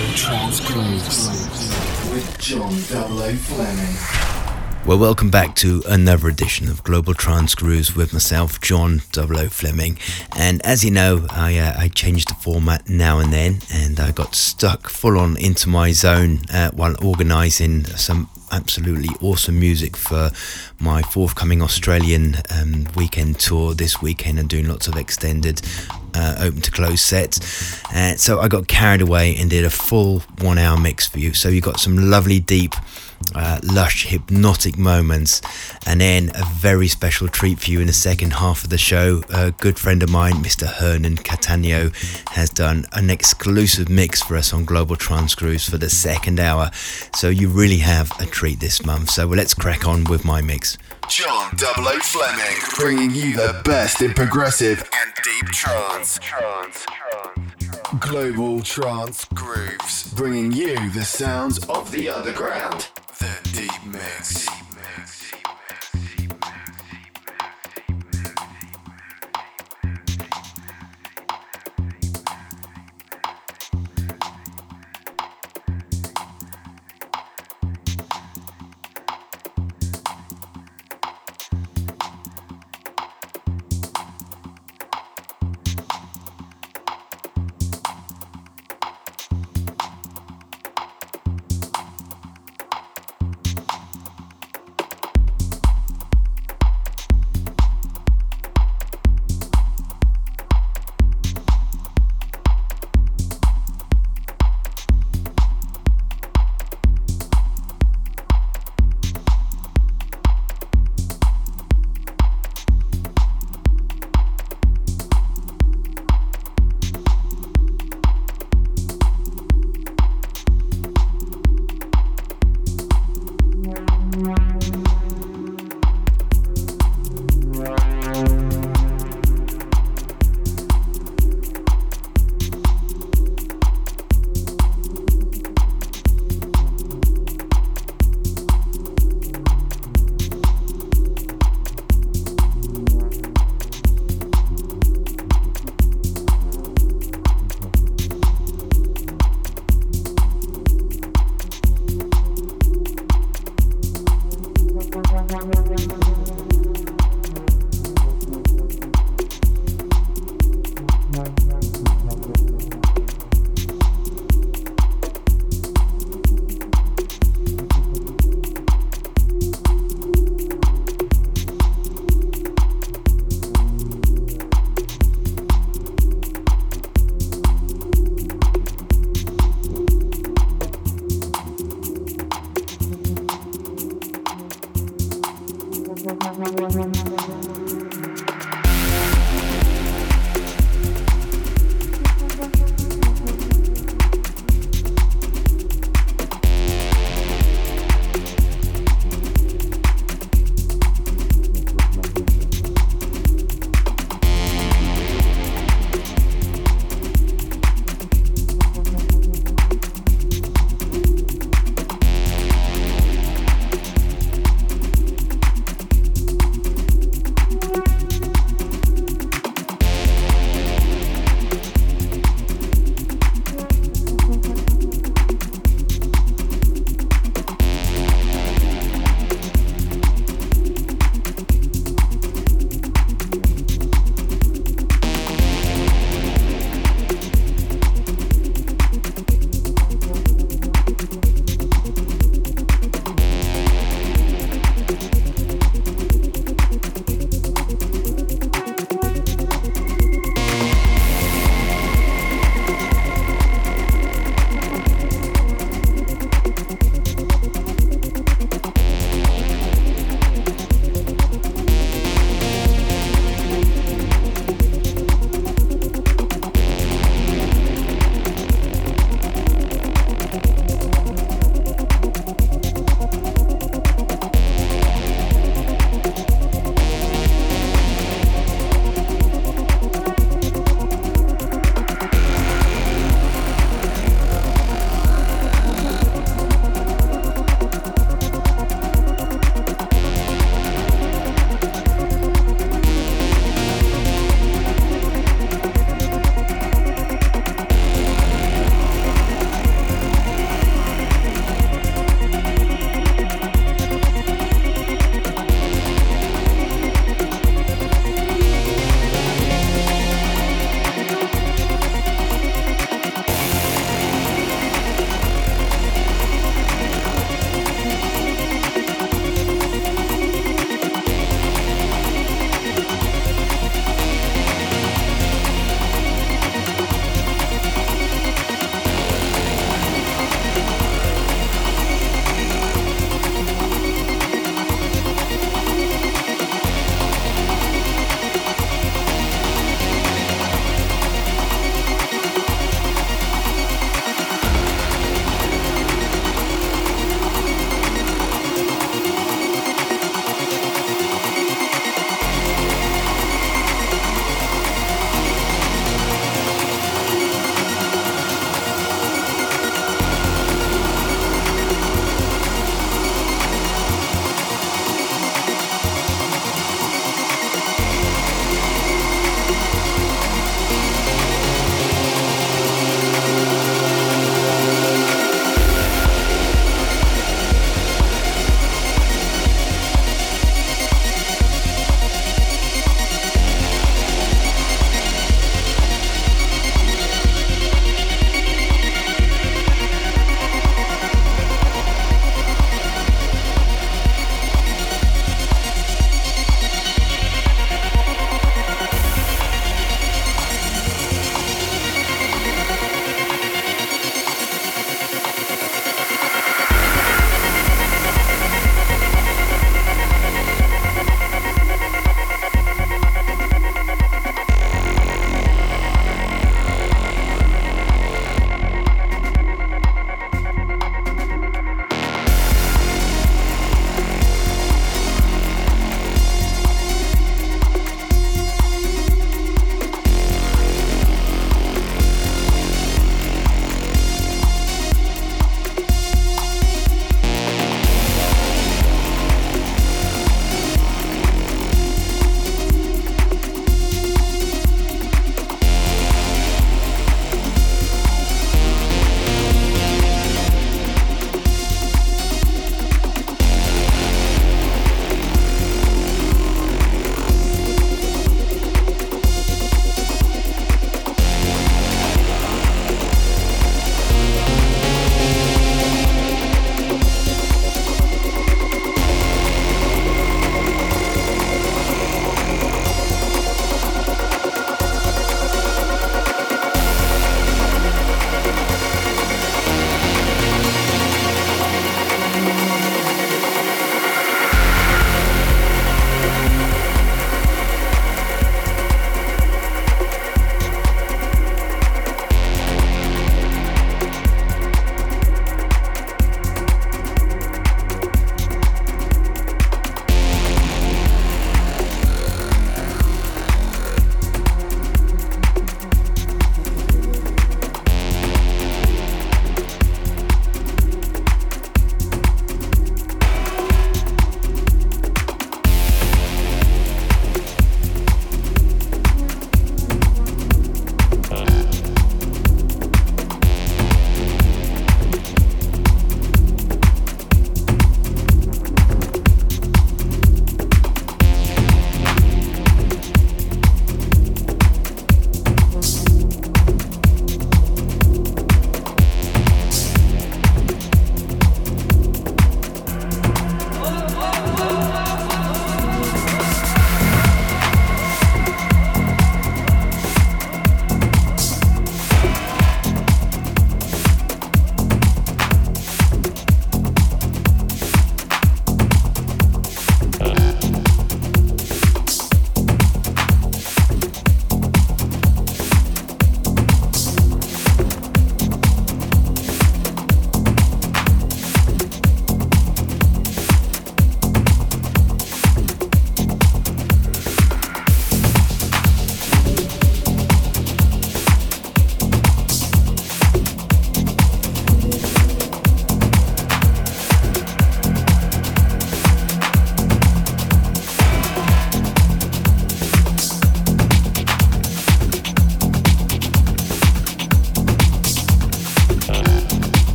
With John 00 Fleming. Well, welcome back to another edition of Global Trance Grooves with myself, John 00 Fleming. And as you know, I, uh, I change the format now and then, and I got stuck full on into my zone uh, while organising some absolutely awesome music for my forthcoming Australian um, weekend tour this weekend and doing lots of extended uh, open to close sets. Uh, so I got carried away and did a full one hour mix for you. So you got some lovely, deep uh, lush, hypnotic moments. And then a very special treat for you in the second half of the show. A good friend of mine, Mr. Hernan Cattaneo, has done an exclusive mix for us on Global Trance Grooves for the second hour. So you really have a treat this month. So let's crack on with my mix. John Double O Fleming, bringing you the best in progressive and deep trance. Global Trance Grooves, bringing you the sounds of the underground. The Deep Mix. So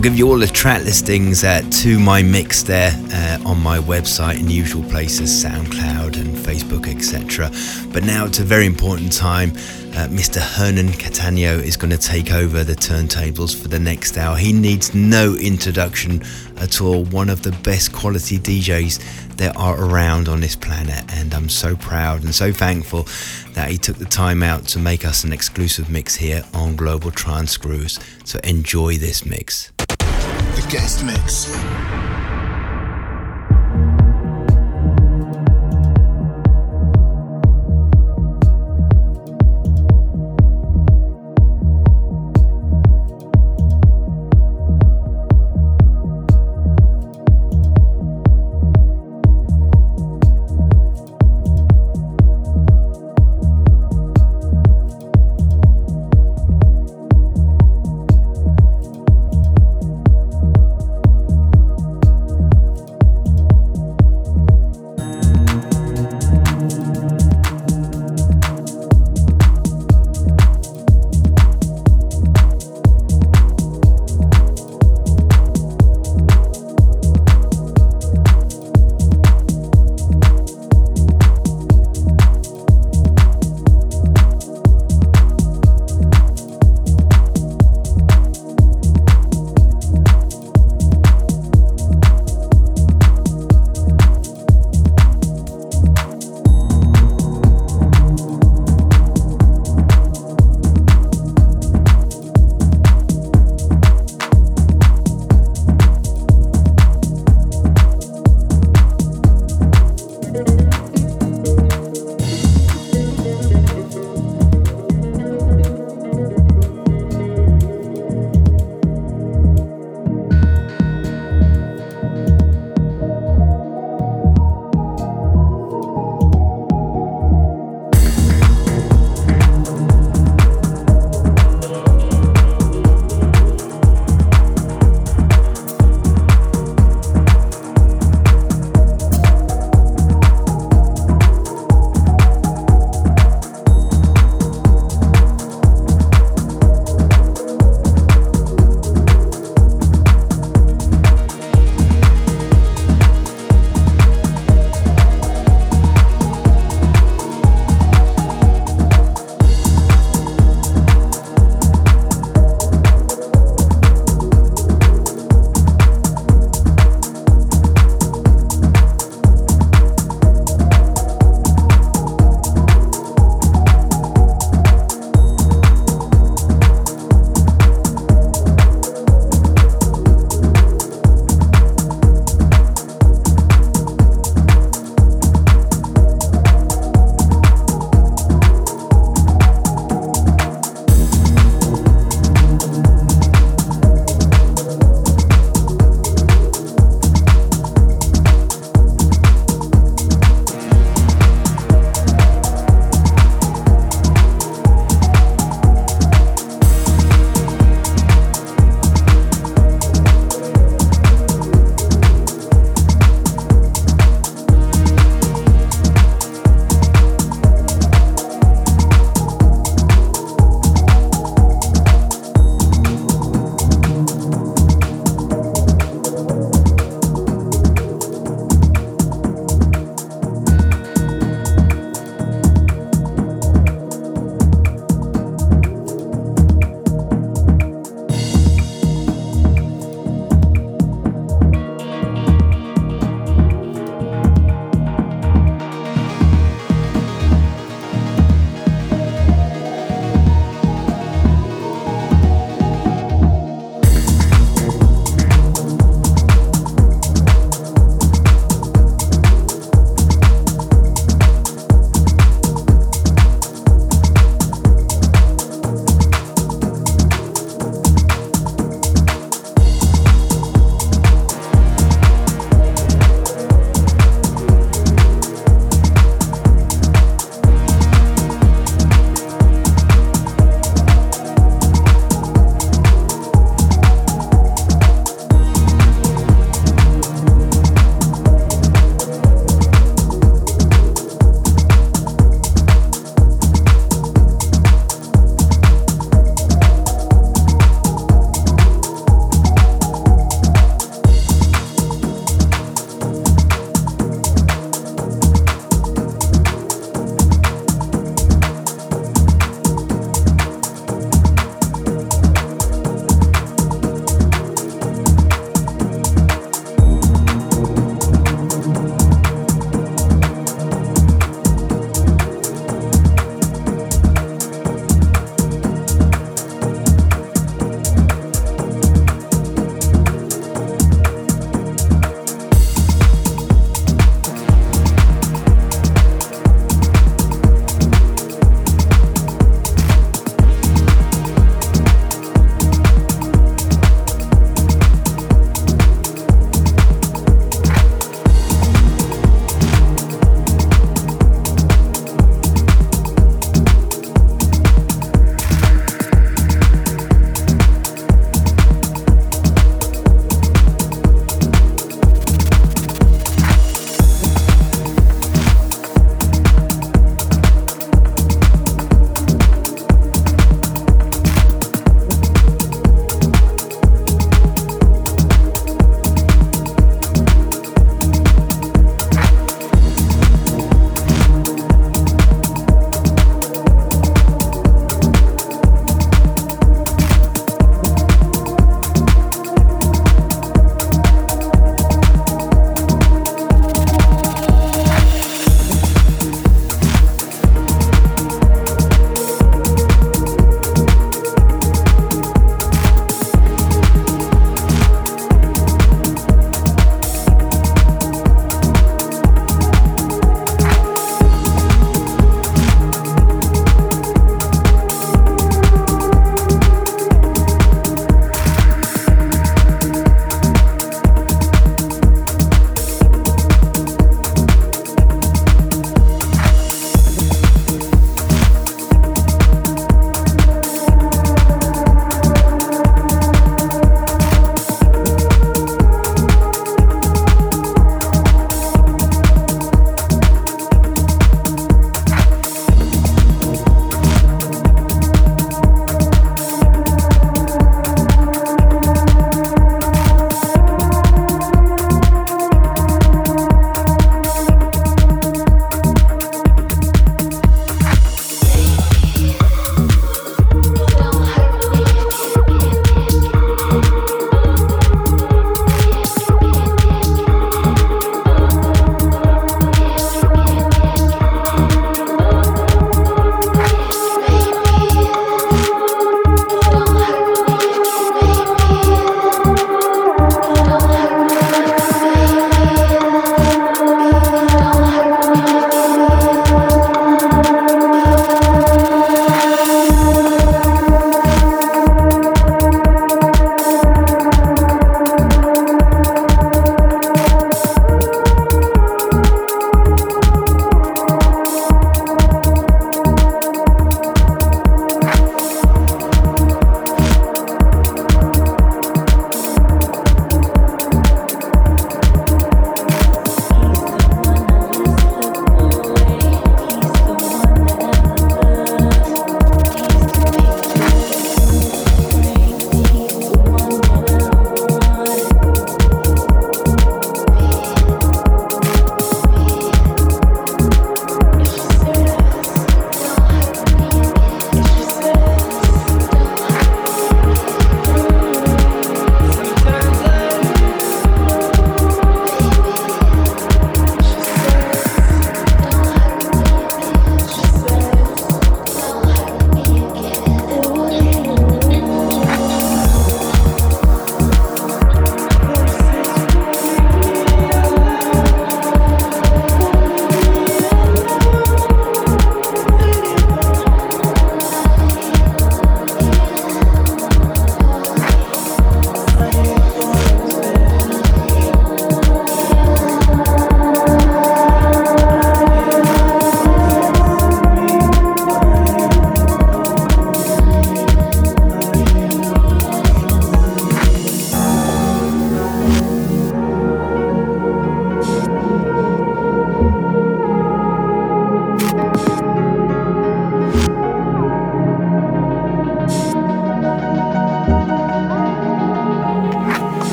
give you all the track listings uh, to my mix there uh, on my website in usual places, SoundCloud and Facebook, etc. But now it's a very important time. Uh, Mr. Hernan Cattaneo is going to take over the turntables for the next hour. He needs no introduction at all. One of the best quality DJs there are around on this planet, and I'm so proud and so thankful that he took the time out to make us an exclusive mix here on Global Grooves. So enjoy this mix. Guest mix.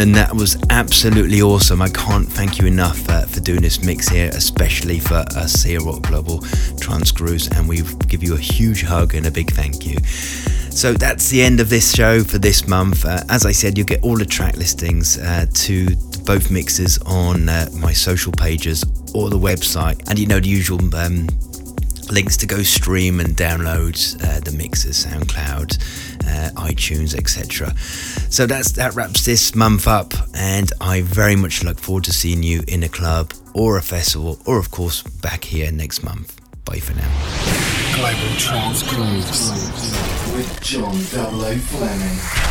Hernan, that was absolutely awesome. I can't thank you enough uh, for doing this mix here, especially for us here at Global Trance Grooves, and we give you a huge hug and a big thank you. So that's the end of this show for this month. Uh, as I said, you'll get all the track listings uh, to both mixes on uh, my social pages or the website, and you know the usual um, links to go stream and download uh, the mixes, SoundCloud, iTunes, etc. So that's that wraps this month up, and I very much look forward to seeing you in a club or a festival, or of course back here next month. Bye for now. Global Trance Grooves with John. Fleming.